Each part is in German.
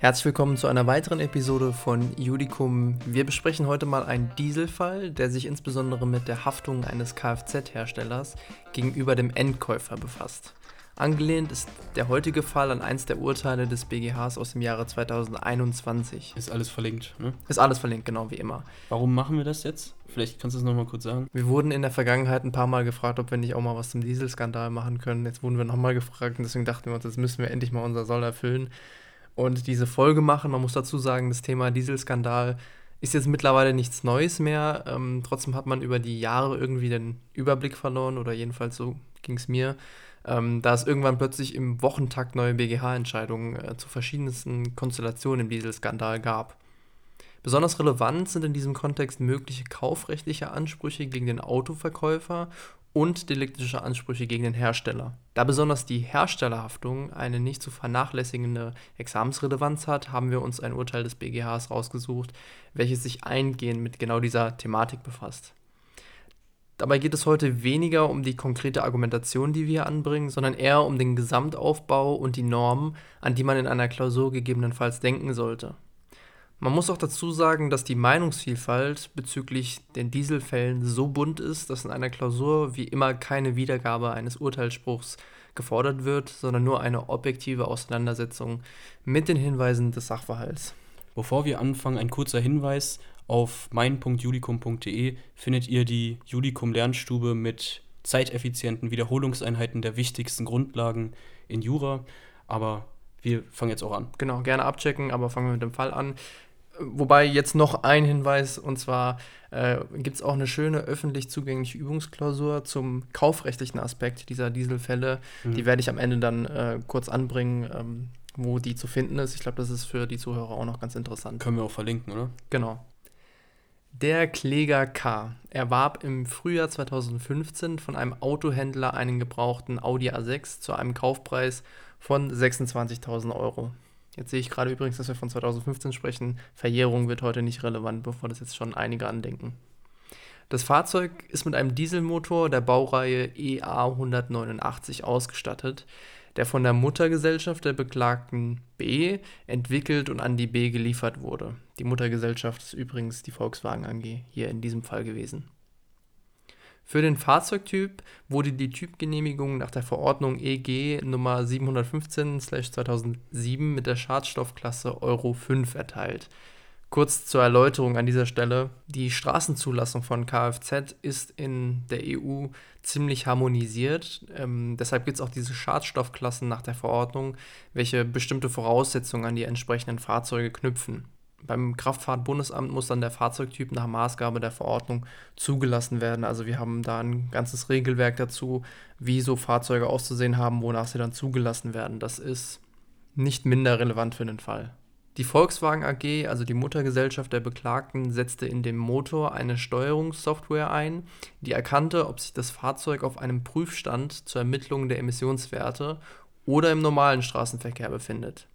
Herzlich willkommen zu einer weiteren Episode von Judicum. Wir besprechen heute mal einen Dieselfall, der sich insbesondere mit der Haftung eines Kfz-Herstellers gegenüber dem Endkäufer befasst. Angelehnt ist der heutige Fall an eins der Urteile des BGHs aus dem Jahre 2021. Ist alles verlinkt, ne? Ist alles verlinkt, genau wie immer. Warum machen wir das jetzt? Vielleicht kannst du es nochmal kurz sagen. Wir wurden in der Vergangenheit ein paar Mal gefragt, ob wir nicht auch mal was zum Dieselskandal machen können. Jetzt wurden wir nochmal gefragt und deswegen dachten wir uns, jetzt müssen wir endlich mal unser Soll erfüllen und diese Folge machen. Man muss dazu sagen, das Thema Dieselskandal ist jetzt mittlerweile nichts Neues mehr. Ähm, trotzdem hat man über die Jahre irgendwie den Überblick verloren oder jedenfalls so ging es mir ähm, da es irgendwann plötzlich im Wochentakt neue BGH-Entscheidungen äh, zu verschiedensten Konstellationen im Dieselskandal gab. Besonders relevant sind in diesem Kontext mögliche kaufrechtliche Ansprüche gegen den Autoverkäufer und deliktische Ansprüche gegen den Hersteller. Da besonders die Herstellerhaftung eine nicht zu vernachlässigende Examensrelevanz hat, haben wir uns ein Urteil des BGHs rausgesucht, welches sich eingehend mit genau dieser Thematik befasst. Dabei geht es heute weniger um die konkrete Argumentation, die wir anbringen, sondern eher um den Gesamtaufbau und die Normen, an die man in einer Klausur gegebenenfalls denken sollte. Man muss auch dazu sagen, dass die Meinungsvielfalt bezüglich den Dieselfällen so bunt ist, dass in einer Klausur wie immer keine Wiedergabe eines Urteilsspruchs gefordert wird, sondern nur eine objektive Auseinandersetzung mit den Hinweisen des Sachverhalts. Bevor wir anfangen, ein kurzer Hinweis auf mein.judikum.de findet ihr die Judikum Lernstube mit zeiteffizienten Wiederholungseinheiten der wichtigsten Grundlagen in Jura. Aber wir fangen jetzt auch an. Genau, gerne abchecken, aber fangen wir mit dem Fall an. Wobei jetzt noch ein Hinweis, und zwar äh, gibt es auch eine schöne öffentlich zugängliche Übungsklausur zum kaufrechtlichen Aspekt dieser Dieselfälle. Mhm. Die werde ich am Ende dann äh, kurz anbringen, ähm, wo die zu finden ist. Ich glaube, das ist für die Zuhörer auch noch ganz interessant. Können wir auch verlinken, oder? Genau. Der Kläger K. erwarb im Frühjahr 2015 von einem Autohändler einen gebrauchten Audi A6 zu einem Kaufpreis von 26.000 Euro. Jetzt sehe ich gerade übrigens, dass wir von 2015 sprechen. Verjährung wird heute nicht relevant, bevor das jetzt schon einige andenken. Das Fahrzeug ist mit einem Dieselmotor der Baureihe EA 189 ausgestattet der von der Muttergesellschaft der Beklagten B entwickelt und an die B geliefert wurde. Die Muttergesellschaft ist übrigens die Volkswagen AG hier in diesem Fall gewesen. Für den Fahrzeugtyp wurde die Typgenehmigung nach der Verordnung EG Nummer 715/2007 mit der Schadstoffklasse Euro 5 erteilt. Kurz zur Erläuterung an dieser Stelle. Die Straßenzulassung von Kfz ist in der EU ziemlich harmonisiert. Ähm, deshalb gibt es auch diese Schadstoffklassen nach der Verordnung, welche bestimmte Voraussetzungen an die entsprechenden Fahrzeuge knüpfen. Beim Kraftfahrtbundesamt muss dann der Fahrzeugtyp nach Maßgabe der Verordnung zugelassen werden. Also wir haben da ein ganzes Regelwerk dazu, wie so Fahrzeuge auszusehen haben, wonach sie dann zugelassen werden. Das ist nicht minder relevant für den Fall. Die Volkswagen AG, also die Muttergesellschaft der Beklagten, setzte in dem Motor eine Steuerungssoftware ein, die erkannte, ob sich das Fahrzeug auf einem Prüfstand zur Ermittlung der Emissionswerte oder im normalen Straßenverkehr befindet.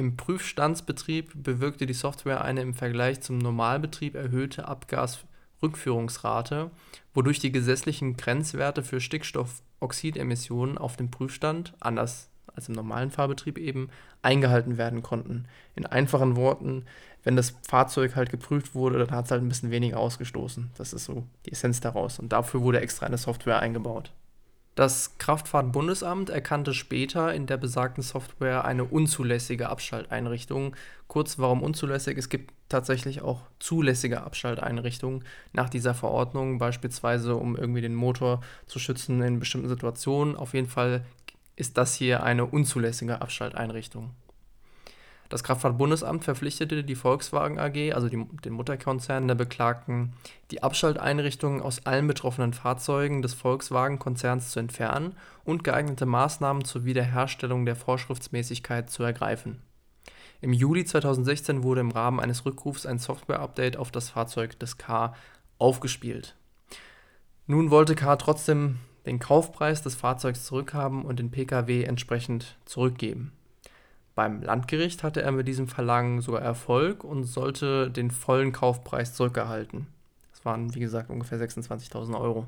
Im Prüfstandsbetrieb bewirkte die Software eine im Vergleich zum Normalbetrieb erhöhte Abgasrückführungsrate, wodurch die gesetzlichen Grenzwerte für Stickstoffoxidemissionen auf dem Prüfstand, anders als im normalen Fahrbetrieb eben, eingehalten werden konnten. In einfachen Worten, wenn das Fahrzeug halt geprüft wurde, dann hat es halt ein bisschen weniger ausgestoßen. Das ist so die Essenz daraus. Und dafür wurde extra eine Software eingebaut. Das Kraftfahrtbundesamt erkannte später in der besagten Software eine unzulässige Abschalteinrichtung. Kurz, warum unzulässig? Es gibt tatsächlich auch zulässige Abschalteinrichtungen nach dieser Verordnung, beispielsweise um irgendwie den Motor zu schützen in bestimmten Situationen. Auf jeden Fall ist das hier eine unzulässige Abschalteinrichtung. Das Kraftfahrtbundesamt verpflichtete die Volkswagen AG, also die, den Mutterkonzern der Beklagten, die Abschalteinrichtungen aus allen betroffenen Fahrzeugen des Volkswagen-Konzerns zu entfernen und geeignete Maßnahmen zur Wiederherstellung der Vorschriftsmäßigkeit zu ergreifen. Im Juli 2016 wurde im Rahmen eines Rückrufs ein Software-Update auf das Fahrzeug des K aufgespielt. Nun wollte K trotzdem den Kaufpreis des Fahrzeugs zurückhaben und den Pkw entsprechend zurückgeben. Beim Landgericht hatte er mit diesem Verlangen sogar Erfolg und sollte den vollen Kaufpreis zurückerhalten. Das waren, wie gesagt, ungefähr 26.000 Euro.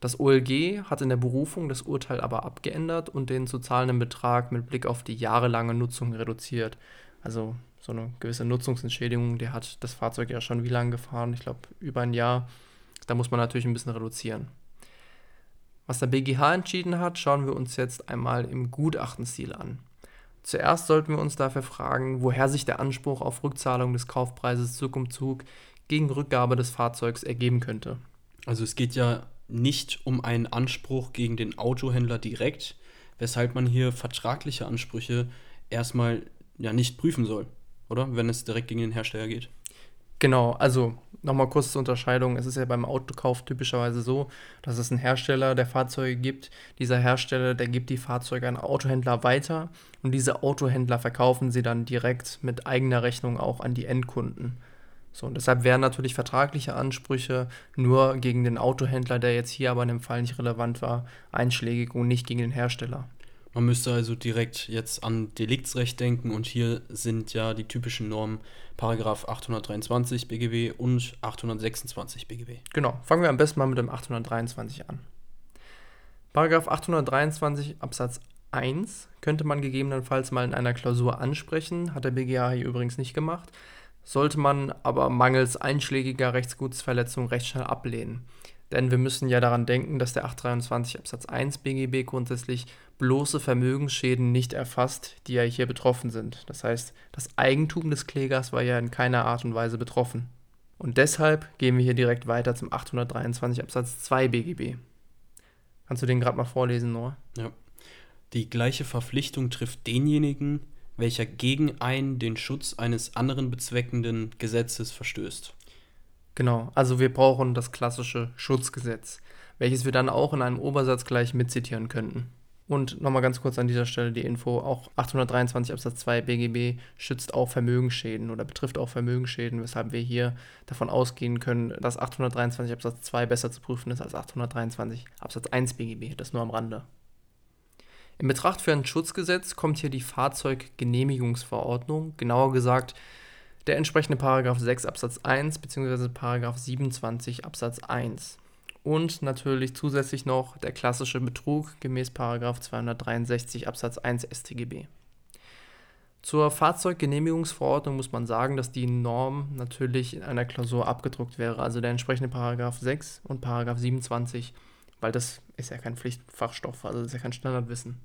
Das OLG hat in der Berufung das Urteil aber abgeändert und den zu zahlenden Betrag mit Blick auf die jahrelange Nutzung reduziert. Also so eine gewisse Nutzungsentschädigung, der hat das Fahrzeug ja schon wie lange gefahren? Ich glaube über ein Jahr. Da muss man natürlich ein bisschen reduzieren. Was der BGH entschieden hat, schauen wir uns jetzt einmal im Gutachtenstil an. Zuerst sollten wir uns dafür fragen, woher sich der Anspruch auf Rückzahlung des Kaufpreises Zug um Zug gegen Rückgabe des Fahrzeugs ergeben könnte. Also es geht ja nicht um einen Anspruch gegen den Autohändler direkt, weshalb man hier vertragliche Ansprüche erstmal ja nicht prüfen soll, oder? Wenn es direkt gegen den Hersteller geht. Genau, also nochmal kurz zur Unterscheidung. Es ist ja beim Autokauf typischerweise so, dass es einen Hersteller der Fahrzeuge gibt. Dieser Hersteller, der gibt die Fahrzeuge an Autohändler weiter und diese Autohändler verkaufen sie dann direkt mit eigener Rechnung auch an die Endkunden. So, und deshalb wären natürlich vertragliche Ansprüche nur gegen den Autohändler, der jetzt hier aber in dem Fall nicht relevant war, einschlägig und nicht gegen den Hersteller. Man müsste also direkt jetzt an Deliktsrecht denken und hier sind ja die typischen Normen Paragraph 823 BGB und 826 BGB. Genau, fangen wir am besten mal mit dem 823 an. Paragraph 823 Absatz 1 könnte man gegebenenfalls mal in einer Klausur ansprechen, hat der BGH hier übrigens nicht gemacht sollte man aber mangels einschlägiger Rechtsgutsverletzung recht schnell ablehnen. Denn wir müssen ja daran denken, dass der 823 Absatz 1 BGB grundsätzlich bloße Vermögensschäden nicht erfasst, die ja hier betroffen sind. Das heißt, das Eigentum des Klägers war ja in keiner Art und Weise betroffen. Und deshalb gehen wir hier direkt weiter zum 823 Absatz 2 BGB. Kannst du den gerade mal vorlesen, Noah? Ja. Die gleiche Verpflichtung trifft denjenigen, welcher gegen ein den Schutz eines anderen bezweckenden Gesetzes verstößt. Genau, also wir brauchen das klassische Schutzgesetz, welches wir dann auch in einem Obersatz gleich mitzitieren könnten. Und nochmal ganz kurz an dieser Stelle die Info, auch 823 Absatz 2 BGB schützt auch Vermögensschäden oder betrifft auch Vermögensschäden, weshalb wir hier davon ausgehen können, dass 823 Absatz 2 besser zu prüfen ist als 823 Absatz 1 BGB, das nur am Rande. In Betracht für ein Schutzgesetz kommt hier die Fahrzeuggenehmigungsverordnung, genauer gesagt der entsprechende Paragraph 6 Absatz 1 bzw. Paragraph 27 Absatz 1. Und natürlich zusätzlich noch der klassische Betrug gemäß Paragraph 263 Absatz 1 StGB. Zur Fahrzeuggenehmigungsverordnung muss man sagen, dass die Norm natürlich in einer Klausur abgedruckt wäre, also der entsprechende Paragraph 6 und Paragraph 27, weil das ist ja kein Pflichtfachstoff, also das ist ja kein Standardwissen.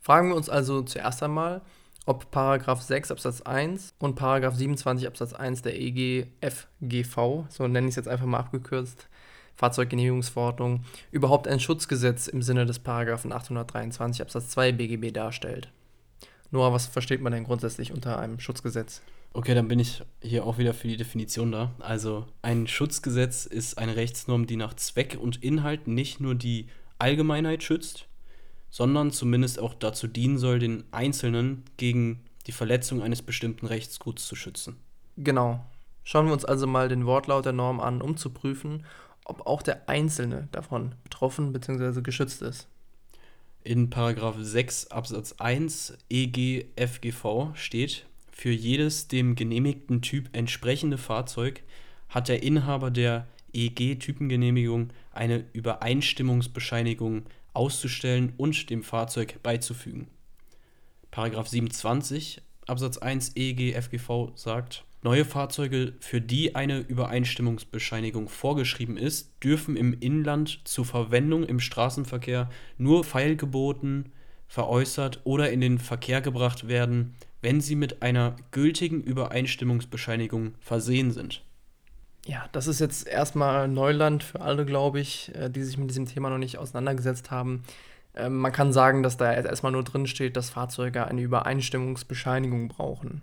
Fragen wir uns also zuerst einmal, ob Paragraph 6 Absatz 1 und Paragraph 27 Absatz 1 der EGFGV, so nenne ich es jetzt einfach mal abgekürzt, Fahrzeuggenehmigungsverordnung, überhaupt ein Schutzgesetz im Sinne des Paragraphen 823 Absatz 2 BGB darstellt. Noah, was versteht man denn grundsätzlich unter einem Schutzgesetz? Okay, dann bin ich hier auch wieder für die Definition da. Also ein Schutzgesetz ist eine Rechtsnorm, die nach Zweck und Inhalt nicht nur die Allgemeinheit schützt, sondern zumindest auch dazu dienen soll, den Einzelnen gegen die Verletzung eines bestimmten Rechtsguts zu schützen. Genau. Schauen wir uns also mal den Wortlaut der Norm an, um zu prüfen, ob auch der Einzelne davon betroffen bzw. geschützt ist. In Paragraph 6 Absatz 1 EG FGV steht, für jedes dem genehmigten Typ entsprechende Fahrzeug hat der Inhaber der EG-Typengenehmigung eine Übereinstimmungsbescheinigung auszustellen und dem Fahrzeug beizufügen. Paragraph 27 Absatz 1 EG FGV sagt, neue Fahrzeuge, für die eine Übereinstimmungsbescheinigung vorgeschrieben ist, dürfen im Inland zur Verwendung im Straßenverkehr nur feilgeboten, veräußert oder in den Verkehr gebracht werden, wenn sie mit einer gültigen Übereinstimmungsbescheinigung versehen sind. Ja, das ist jetzt erstmal Neuland für alle, glaube ich, äh, die sich mit diesem Thema noch nicht auseinandergesetzt haben. Ähm, man kann sagen, dass da erstmal nur drin steht, dass Fahrzeuge eine Übereinstimmungsbescheinigung brauchen.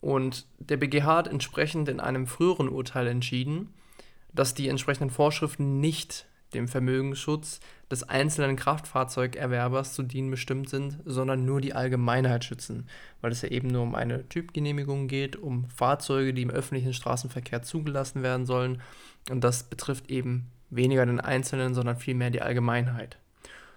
Und der BGH hat entsprechend in einem früheren Urteil entschieden, dass die entsprechenden Vorschriften nicht dem Vermögensschutz des einzelnen Kraftfahrzeugerwerbers zu dienen bestimmt sind, sondern nur die Allgemeinheit schützen, weil es ja eben nur um eine Typgenehmigung geht, um Fahrzeuge, die im öffentlichen Straßenverkehr zugelassen werden sollen. Und das betrifft eben weniger den Einzelnen, sondern vielmehr die Allgemeinheit.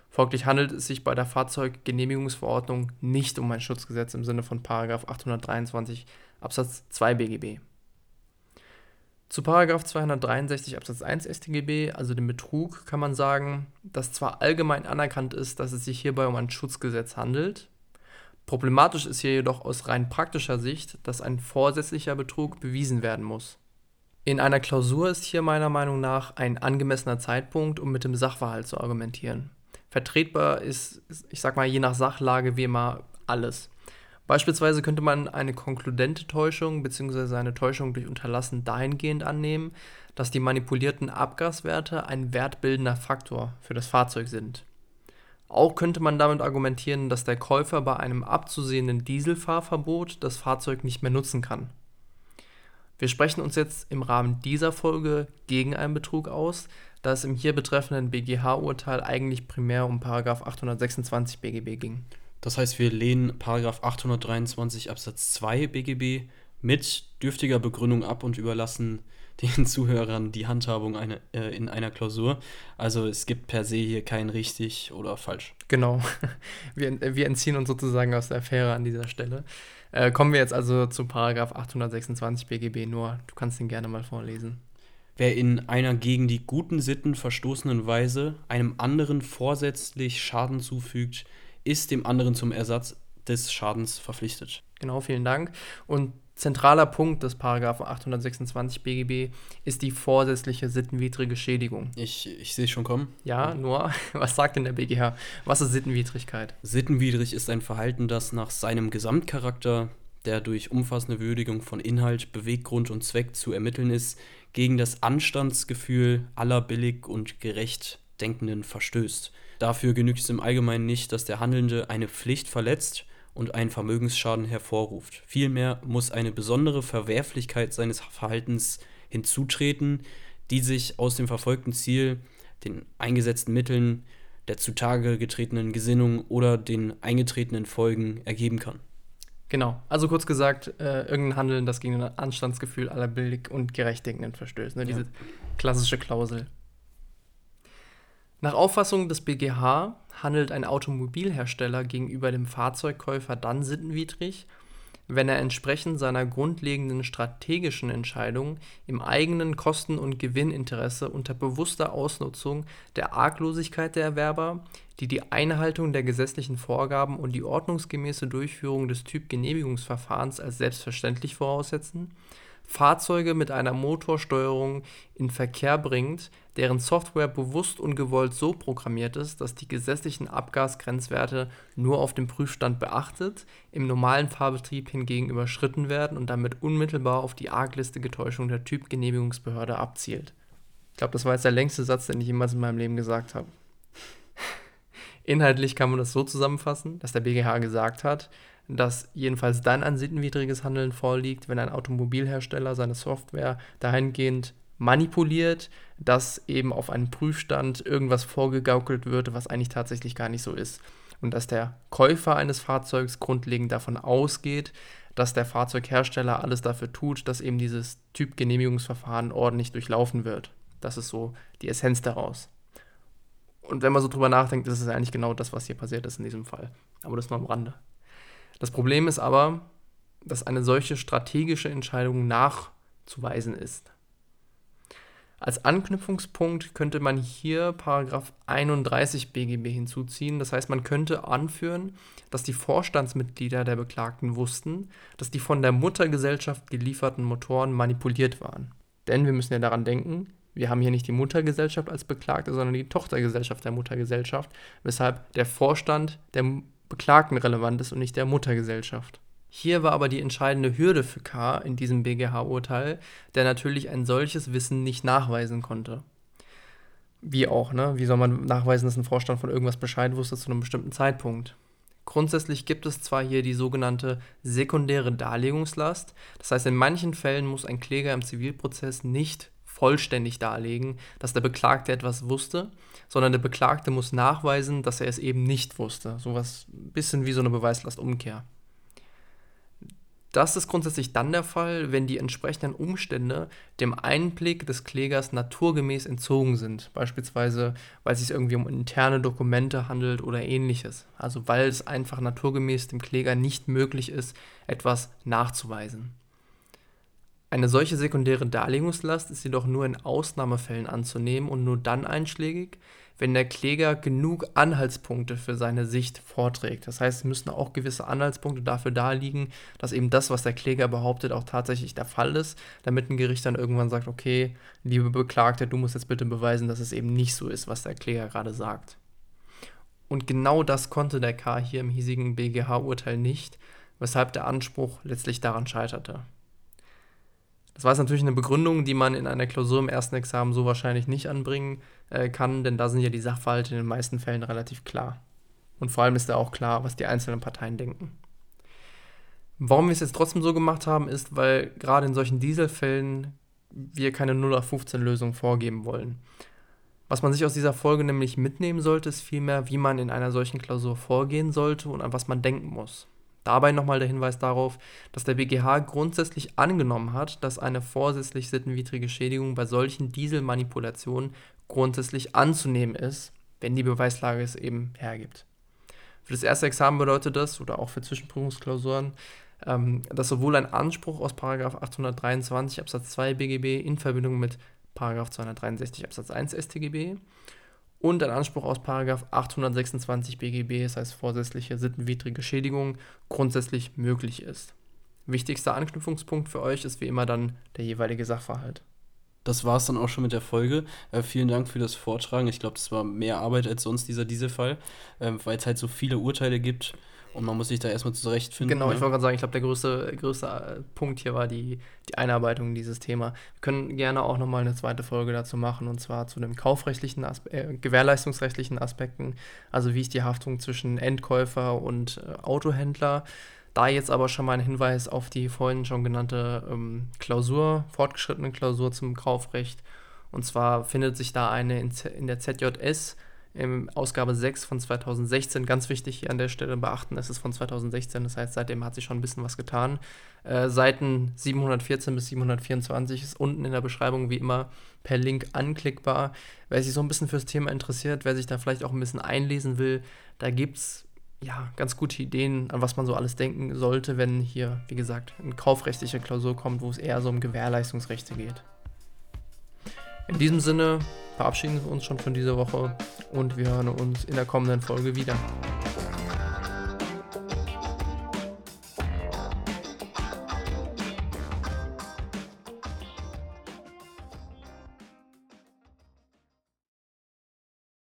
Folglich handelt es sich bei der Fahrzeuggenehmigungsverordnung nicht um ein Schutzgesetz im Sinne von 823 Absatz 2 BGB. Zu 263 Absatz 1 StGB, also dem Betrug, kann man sagen, dass zwar allgemein anerkannt ist, dass es sich hierbei um ein Schutzgesetz handelt. Problematisch ist hier jedoch aus rein praktischer Sicht, dass ein vorsätzlicher Betrug bewiesen werden muss. In einer Klausur ist hier meiner Meinung nach ein angemessener Zeitpunkt, um mit dem Sachverhalt zu argumentieren. Vertretbar ist, ich sag mal, je nach Sachlage wie immer alles. Beispielsweise könnte man eine konkludente Täuschung bzw. eine Täuschung durch Unterlassen dahingehend annehmen, dass die manipulierten Abgaswerte ein wertbildender Faktor für das Fahrzeug sind. Auch könnte man damit argumentieren, dass der Käufer bei einem abzusehenden Dieselfahrverbot das Fahrzeug nicht mehr nutzen kann. Wir sprechen uns jetzt im Rahmen dieser Folge gegen einen Betrug aus, da es im hier betreffenden BGH-Urteil eigentlich primär um 826 BGB ging. Das heißt, wir lehnen 823 Absatz 2 BGB mit dürftiger Begründung ab und überlassen den Zuhörern die Handhabung eine, äh, in einer Klausur. Also es gibt per se hier kein richtig oder falsch. Genau. Wir, wir entziehen uns sozusagen aus der Affäre an dieser Stelle. Äh, kommen wir jetzt also zu Paragraph 826 BGB. Nur, du kannst ihn gerne mal vorlesen. Wer in einer gegen die guten Sitten verstoßenen Weise einem anderen vorsätzlich Schaden zufügt, ist dem anderen zum Ersatz des Schadens verpflichtet. Genau, vielen Dank. Und zentraler Punkt des Paragraphen 826 BGB ist die vorsätzliche sittenwidrige Schädigung. Ich, ich sehe schon kommen. Ja, nur, was sagt denn der BGH? Was ist Sittenwidrigkeit? Sittenwidrig ist ein Verhalten, das nach seinem Gesamtcharakter, der durch umfassende Würdigung von Inhalt, Beweggrund und Zweck zu ermitteln ist, gegen das Anstandsgefühl aller billig und gerecht Denkenden verstößt. Dafür genügt es im Allgemeinen nicht, dass der Handelnde eine Pflicht verletzt und einen Vermögensschaden hervorruft. Vielmehr muss eine besondere Verwerflichkeit seines Verhaltens hinzutreten, die sich aus dem verfolgten Ziel, den eingesetzten Mitteln, der zutage getretenen Gesinnung oder den eingetretenen Folgen ergeben kann. Genau, also kurz gesagt, äh, irgendein Handeln, das gegen das Anstandsgefühl aller billig und gerechtdenkenden verstößt. Ne? Diese ja. klassische Klausel. Nach Auffassung des BGH handelt ein Automobilhersteller gegenüber dem Fahrzeugkäufer dann sittenwidrig, wenn er entsprechend seiner grundlegenden strategischen Entscheidung im eigenen Kosten- und Gewinninteresse unter bewusster Ausnutzung der Arglosigkeit der Erwerber, die die Einhaltung der gesetzlichen Vorgaben und die ordnungsgemäße Durchführung des Typgenehmigungsverfahrens als selbstverständlich voraussetzen, Fahrzeuge mit einer Motorsteuerung in Verkehr bringt, deren Software bewusst und gewollt so programmiert ist, dass die gesetzlichen Abgasgrenzwerte nur auf dem Prüfstand beachtet, im normalen Fahrbetrieb hingegen überschritten werden und damit unmittelbar auf die arglistige Täuschung der Typgenehmigungsbehörde abzielt. Ich glaube, das war jetzt der längste Satz, den ich jemals in meinem Leben gesagt habe. Inhaltlich kann man das so zusammenfassen, dass der BGH gesagt hat, dass jedenfalls dann ein sittenwidriges Handeln vorliegt, wenn ein Automobilhersteller seine Software dahingehend manipuliert, dass eben auf einem Prüfstand irgendwas vorgegaukelt wird, was eigentlich tatsächlich gar nicht so ist. Und dass der Käufer eines Fahrzeugs grundlegend davon ausgeht, dass der Fahrzeughersteller alles dafür tut, dass eben dieses Typgenehmigungsverfahren ordentlich durchlaufen wird. Das ist so die Essenz daraus. Und wenn man so drüber nachdenkt, ist es eigentlich genau das, was hier passiert ist in diesem Fall. Aber das nur am Rande. Das Problem ist aber, dass eine solche strategische Entscheidung nachzuweisen ist. Als Anknüpfungspunkt könnte man hier Paragraph 31 BGB hinzuziehen. Das heißt, man könnte anführen, dass die Vorstandsmitglieder der Beklagten wussten, dass die von der Muttergesellschaft gelieferten Motoren manipuliert waren. Denn wir müssen ja daran denken, wir haben hier nicht die Muttergesellschaft als Beklagte, sondern die Tochtergesellschaft der Muttergesellschaft, weshalb der Vorstand der Beklagten relevant ist und nicht der Muttergesellschaft. Hier war aber die entscheidende Hürde für K. in diesem BGH-Urteil, der natürlich ein solches Wissen nicht nachweisen konnte. Wie auch, ne? Wie soll man nachweisen, dass ein Vorstand von irgendwas Bescheid wusste zu einem bestimmten Zeitpunkt? Grundsätzlich gibt es zwar hier die sogenannte sekundäre Darlegungslast, das heißt, in manchen Fällen muss ein Kläger im Zivilprozess nicht vollständig darlegen, dass der Beklagte etwas wusste, sondern der Beklagte muss nachweisen, dass er es eben nicht wusste. Sowas ein bisschen wie so eine Beweislastumkehr. Das ist grundsätzlich dann der Fall, wenn die entsprechenden Umstände dem Einblick des Klägers naturgemäß entzogen sind, beispielsweise weil es sich irgendwie um interne Dokumente handelt oder ähnliches, also weil es einfach naturgemäß dem Kläger nicht möglich ist, etwas nachzuweisen. Eine solche sekundäre Darlegungslast ist jedoch nur in Ausnahmefällen anzunehmen und nur dann einschlägig, wenn der Kläger genug Anhaltspunkte für seine Sicht vorträgt. Das heißt, es müssen auch gewisse Anhaltspunkte dafür darliegen, dass eben das, was der Kläger behauptet, auch tatsächlich der Fall ist, damit ein Gericht dann irgendwann sagt, okay, liebe Beklagte, du musst jetzt bitte beweisen, dass es eben nicht so ist, was der Kläger gerade sagt. Und genau das konnte der K hier im hiesigen BGH-Urteil nicht, weshalb der Anspruch letztlich daran scheiterte. Das war jetzt natürlich eine Begründung, die man in einer Klausur im ersten Examen so wahrscheinlich nicht anbringen äh, kann, denn da sind ja die Sachverhalte in den meisten Fällen relativ klar. Und vor allem ist da auch klar, was die einzelnen Parteien denken. Warum wir es jetzt trotzdem so gemacht haben, ist, weil gerade in solchen Dieselfällen wir keine 0 auf 15 Lösung vorgeben wollen. Was man sich aus dieser Folge nämlich mitnehmen sollte, ist vielmehr, wie man in einer solchen Klausur vorgehen sollte und an was man denken muss. Dabei nochmal der Hinweis darauf, dass der BGH grundsätzlich angenommen hat, dass eine vorsätzlich sittenwidrige Schädigung bei solchen Dieselmanipulationen grundsätzlich anzunehmen ist, wenn die Beweislage es eben hergibt. Für das erste Examen bedeutet das, oder auch für Zwischenprüfungsklausuren, ähm, dass sowohl ein Anspruch aus 823 Absatz 2 BGB in Verbindung mit 263 Absatz 1 StGB und ein Anspruch aus 826 BGB, das heißt vorsätzliche sittenwidrige Schädigung, grundsätzlich möglich ist. Wichtigster Anknüpfungspunkt für euch ist wie immer dann der jeweilige Sachverhalt. Das war es dann auch schon mit der Folge. Äh, vielen Dank für das Vortragen. Ich glaube, das war mehr Arbeit als sonst dieser Dieselfall, äh, weil es halt so viele Urteile gibt und man muss sich da erstmal zurechtfinden. Genau, ne? ich wollte gerade sagen, ich glaube, der größte, größte äh, Punkt hier war die, die Einarbeitung in dieses Thema. Wir können gerne auch nochmal eine zweite Folge dazu machen, und zwar zu den kaufrechtlichen, Aspe äh, gewährleistungsrechtlichen Aspekten. Also wie ist die Haftung zwischen Endkäufer und äh, Autohändler. Da jetzt aber schon mal ein Hinweis auf die vorhin schon genannte ähm, Klausur, fortgeschrittene Klausur zum Kaufrecht. Und zwar findet sich da eine in, in der ZJS in Ausgabe 6 von 2016. Ganz wichtig hier an der Stelle beachten, es ist von 2016, das heißt, seitdem hat sich schon ein bisschen was getan. Äh, Seiten 714 bis 724 ist unten in der Beschreibung wie immer per Link anklickbar. Wer sich so ein bisschen fürs Thema interessiert, wer sich da vielleicht auch ein bisschen einlesen will, da gibt es ja, ganz gute Ideen, an was man so alles denken sollte, wenn hier, wie gesagt, eine kaufrechtliche Klausur kommt, wo es eher so um Gewährleistungsrechte geht. In diesem Sinne verabschieden wir uns schon von dieser Woche und wir hören uns in der kommenden Folge wieder.